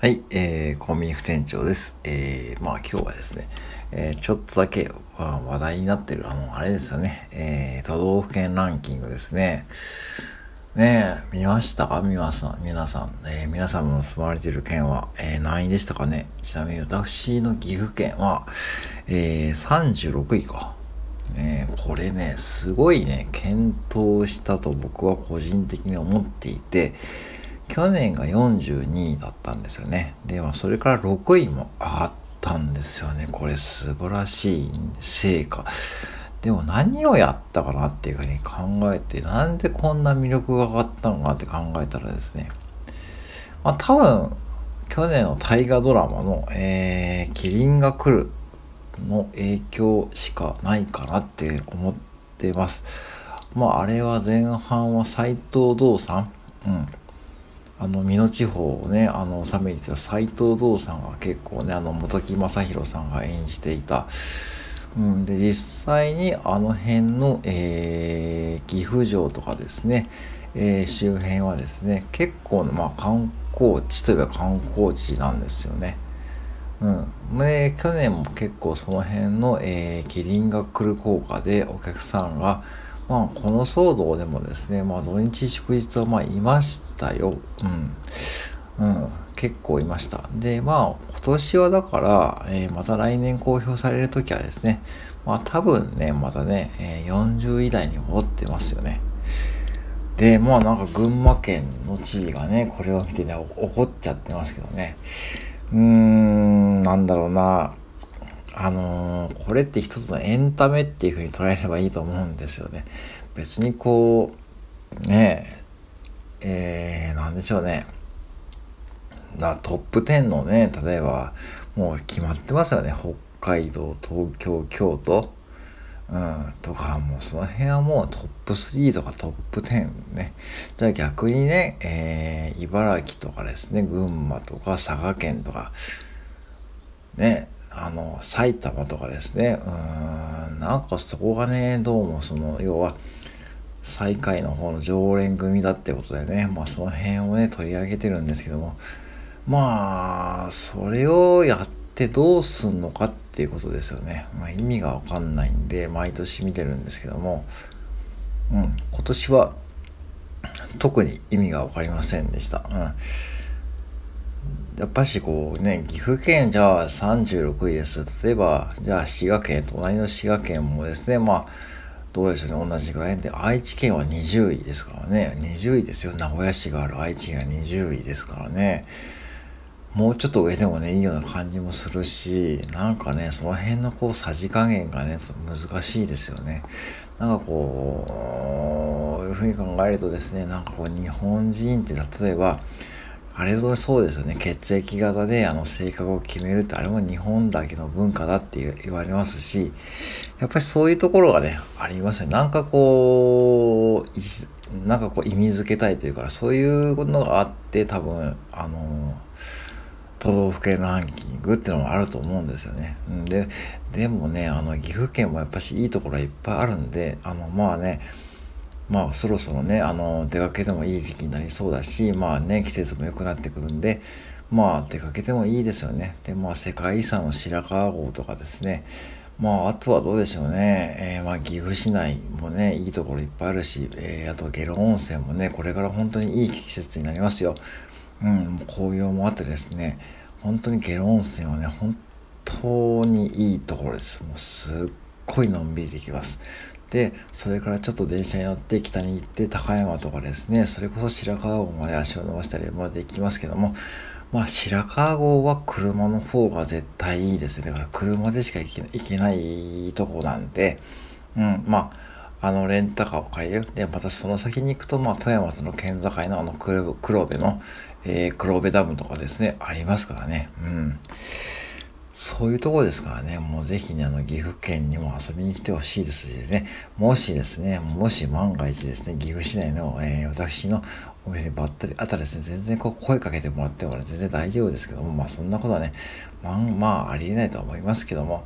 はい、えー、コンビニ副店長です。えー、まあ今日はですね、えー、ちょっとだけ、まあ、話題になってる、あの、あれですよね、えー、都道府県ランキングですね。ねえ、見ましたか？皆さん、皆さん、えー、皆さんも住まれている県は、えー、何位でしたかね？ちなみに私の岐阜県は、えー、36位か。ねこれね、すごいね、検討したと僕は個人的に思っていて、去年が42位だったんですよね。で、まあ、それから6位も上がったんですよね。これ素晴らしい成果。でも何をやったかなっていうふうに考えて、なんでこんな魅力が上がったのかって考えたらですね、まあ多分、去年の大河ドラマの、えー、キリンが来るの影響しかないかなって思ってます。まああれは前半は斎藤道さん、うん、あの美濃地方をねあの治めてた斎藤道さんが結構ねあの本木正弘さんが演じていた、うん、で実際にあの辺の、えー、岐阜城とかですね、えー、周辺はですね結構の、まあ、観光地といえば観光地なんですよね。うん、で去年も結構その辺の、えー、キリンが来る効果でお客さんがまあ、この騒動でもですね、まあ、土日祝日はまあいましたよ。うん。うん。結構いました。で、まあ、今年はだから、えー、また来年公表されるときはですね、まあ多分ね、またね、え、40位台に戻ってますよね。で、まあなんか群馬県の知事がね、これを見てね、怒っちゃってますけどね。うーん、なんだろうな。あのー、これって一つのエンタメっていうふうに捉えればいいと思うんですよね。別にこう、ねえ、えー、なんでしょうね。なトップ10のね、例えば、もう決まってますよね。北海道、東京、京都。うん、とか、もうその辺はもうトップ3とかトップ10ね。じゃあ逆にね、えー、茨城とかですね、群馬とか佐賀県とか、ね、あの、埼玉とかですね、うん、なんかそこがね、どうもその、要は、最下位の方の常連組だってことでね、まあその辺をね、取り上げてるんですけども、まあ、それをやってどうすんのかっていうことですよね。まあ意味がわかんないんで、毎年見てるんですけども、うん、今年は特に意味がわかりませんでした。うんやっぱしこうね、岐阜県じゃあ36位です。例えば、じゃあ滋賀県、隣の滋賀県もですね、まあ、どうでしょうね、同じぐらいで、愛知県は20位ですからね、20位ですよ。名古屋市がある愛知県が20位ですからね。もうちょっと上でもね、いいような感じもするし、なんかね、その辺のこう、さじ加減がね、難しいですよね。なんかこう、いうふうに考えるとですね、なんかこう、日本人って例えば、あれとそうですよね。血液型であの性格を決めるってあれも日本だけの文化だって言われますし、やっぱりそういうところがね、ありますね。なんかこう、なんかこう意味づけたいというか、そういうのがあって多分、あの、都道府県ランキングっていうのもあると思うんですよね。で、でもね、あの、岐阜県もやっぱしいいところはいっぱいあるんで、あの、まあね、まあそろそろねあの出かけてもいい時期になりそうだしまあね季節も良くなってくるんでまあ出かけてもいいですよね。でまあ世界遺産の白川郷とかですね。まああとはどうでしょうね、えー、まあ岐阜市内もねいいところいっぱいあるし、えー、あと下呂温泉もねこれから本当にいい季節になりますよ。うん紅葉もあってですね。本当に下呂温泉はね本当にいいところです。もうすっごいのんびりできます。でそれからちょっと電車に乗って北に行って高山とかですねそれこそ白川郷まで足を伸ばしたりまで行きますけどもまあ白川郷は車の方が絶対いいですね。だから車でしか行けないとこなんでうんまああのレンタカーを借りる。でまたその先に行くと、まあ、富山との県境のあの黒部の、えー、黒部ダムとかですねありますからね。うん。そういうところですからね、もうぜひね、あの、岐阜県にも遊びに来てほしいですしですね、もしですね、もし万が一ですね、岐阜市内の、えー、私のお店にばったりあったらですね、全然こう声かけてもらっても全然大丈夫ですけども、まあそんなことはね、まあ、まあありえないと思いますけども、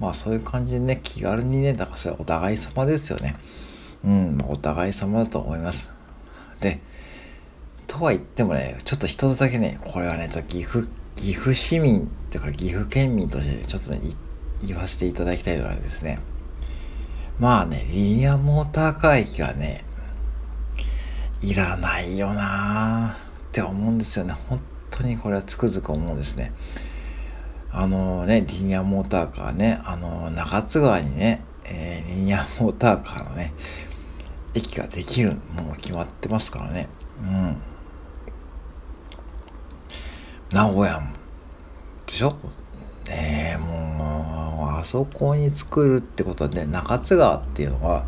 まあそういう感じでね、気軽にね、だからそれはお互い様ですよね。うん、お互い様だと思います。で、とは言ってもね、ちょっと一つだけね、これはね、と岐阜、岐阜市民っていうか岐阜県民として、ちょっとね、言わせていただきたいのはですね、まあね、リニアモーターカー駅がね、いらないよなーって思うんですよね。本当にこれはつくづく思うんですね。あのね、リニアモーターカーね、あの、中津川にね、えー、リニアモーターカーのね、駅ができる、もう決まってますからね。うん。名古屋も、でしょ？ねえ、もう、あそこに作るってことで、中津川っていうのは、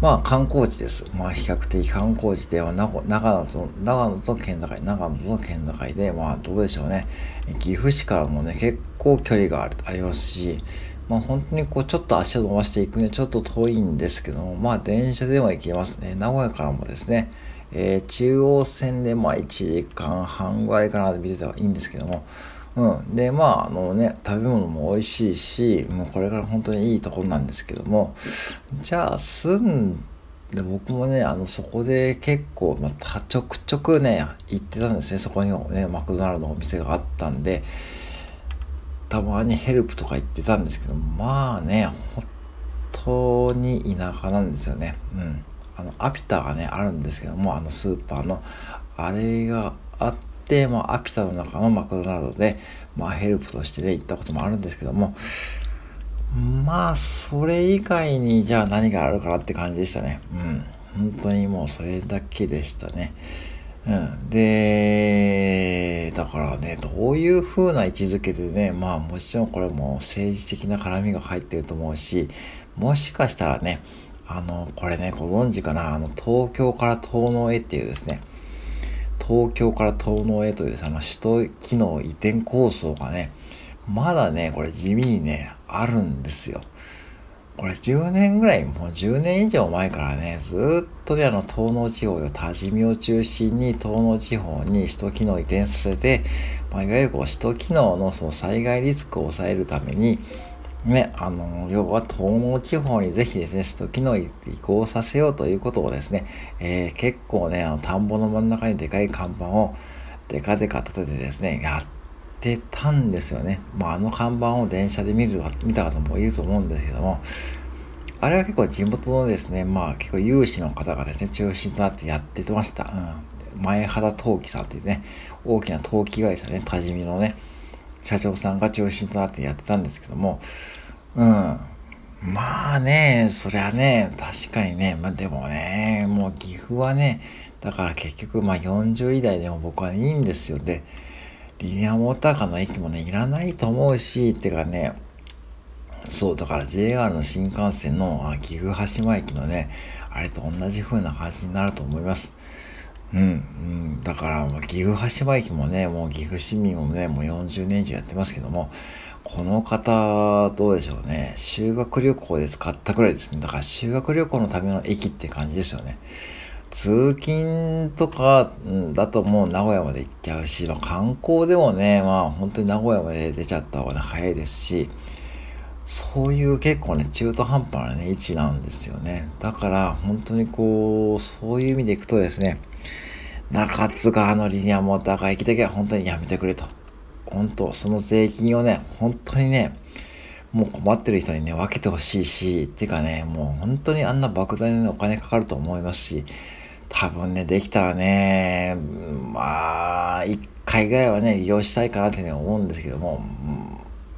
まあ観光地です。まあ比較的観光地では長野と、長野と県境、長野との県境で、まあどうでしょうね。岐阜市からもね、結構距離がありますし、まあ本当にこうちょっと足を伸ばしていくにはちょっと遠いんですけども、まあ電車でも行けますね。名古屋からもですね、えー、中央線でまあ1時間半ぐらいかなと見てたらいいんですけども、うん。で、まあ、あのね、食べ物も美味しいし、もうこれから本当にいいところなんですけども、じゃあ、住んで、僕もね、あの、そこで結構、まあ、ちょくちょくね、行ってたんですね。そこにね、マクドナルドのお店があったんで、たまにヘルプとか行ってたんですけど、まあね、本当に田舎なんですよね。うん。あの、アピタがね、あるんですけども、あのスーパーの、あれがあって、、まあ、アピタの中のマクドナルドで、まあ、ヘルプとしてね、行ったこともあるんですけども、まあ、それ以外に、じゃあ何があるかなって感じでしたね。うん。本当にもうそれだけでしたね。うん。で、だからね、どういう風な位置づけでね、まあもちろんこれも政治的な絡みが入ってると思うし、もしかしたらね、あの、これね、ご存知かな、あの、東京から遠野へっていうですね、東京から東納へというあの首都機能移転構想がね、まだね、これ地味にね、あるんですよ。これ10年ぐらい、もう10年以上前からね、ずっとね、あの、東納地方よ、多治見を中心に東納地方に首都機能移転させて、まあ、いわゆるこう首都機能のその災害リスクを抑えるために、ね、あの、要は東農地方にぜひですね、首都機能移行させようということをですね、えー、結構ね、あの、田んぼの真ん中にでかい看板をデカデカ立ててですね、やってたんですよね。まあ、あの看板を電車で見る、見た方もいると思うんですけども、あれは結構地元のですね、まあ結構有志の方がですね、中心となってやってました。うん。前原陶器さんっていうね、大きな陶器会社ね、多治見のね、社長さんが中心となってやってたんですけども、うん。まあね、そりゃね、確かにね、まあでもね、もう岐阜はね、だから結局まあ40位台でも僕はいいんですよ。で、リニアモーターカーの駅もね、いらないと思うし、ってかね、そう、だから JR の新幹線の岐阜羽島駅のね、あれと同じ風な感じになると思います。うん、うん、だから岐阜羽島駅もねもう岐阜市民もねもう40年以上やってますけどもこの方どうでしょうね。修学旅行で使ったくらいですね。だから修学旅行のための駅って感じですよね。通勤とかだともう名古屋まで行っちゃうし、まあ、観光でもねまあ本当に名古屋まで出ちゃった方が、早いですしそういう結構ね中途半端なね位置なんですよね。だから本当にこうそういう意味でいくとですね中津川のリニアモーターが駅だけは本当にやめてくれと。本当、その税金をね、本当にね、もう困ってる人にね、分けてほしいし、っていうかね、もう本当にあんな莫大なお金かかると思いますし、多分ね、できたらね、まあ、一回ぐらいはね、利用したいかなって思うんですけども、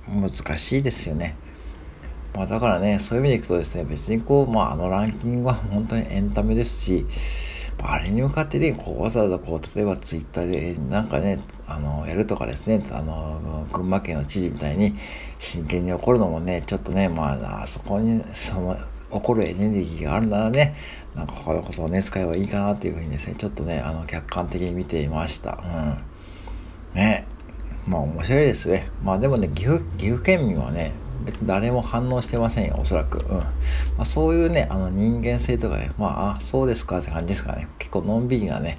難しいですよね。まあだからね、そういう意味でいくとですね、別にこう、まああのランキングは本当にエンタメですし、あれに向かってね、こうわざわざこう、例えばツイッターでなんかね、あの、やるとかですね、あの、群馬県の知事みたいに真剣に怒るのもね、ちょっとね、まあ、あそこに、その、怒るエネルギーがあるならね、なんかこのことをね、使えばいいかなっていうふうにですね、ちょっとね、あの、客観的に見ていました。うん。ね。まあ面白いですね。まあでもね、岐阜、岐阜県民はね、別に誰も反応してませんよ、おそらく。うん。まあ、そういうね、あの人間性とかね、まあ、あ、そうですかって感じですかね。結構のんびりなね、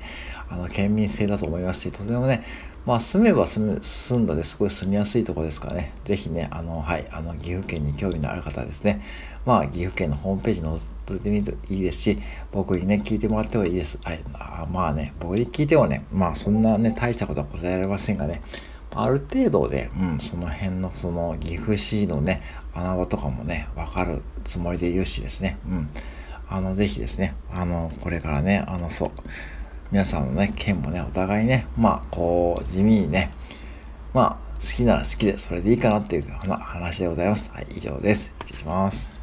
あの県民性だと思いますし、とてもね、まあ、住めば住む住んだですごい住みやすいところですからね、ぜひね、あの、はい、あの、岐阜県に興味のある方はですね、まあ、岐阜県のホームページ覗いてみるといいですし、僕にね、聞いてもらってもいいです。はい、あまあね、僕に聞いてもね、まあ、そんなね、大したことは答えられませんがね、ある程度で、うん、その辺のその岐阜市のね、穴場とかもね、わかるつもりで言うしですね、うん。あの、ぜひですね、あの、これからね、あの、そう、皆さんのね、県もね、お互いね、まあ、こう、地味にね、まあ、好きなら好きで、それでいいかなっていう話でございます。はい、以上です。失礼します。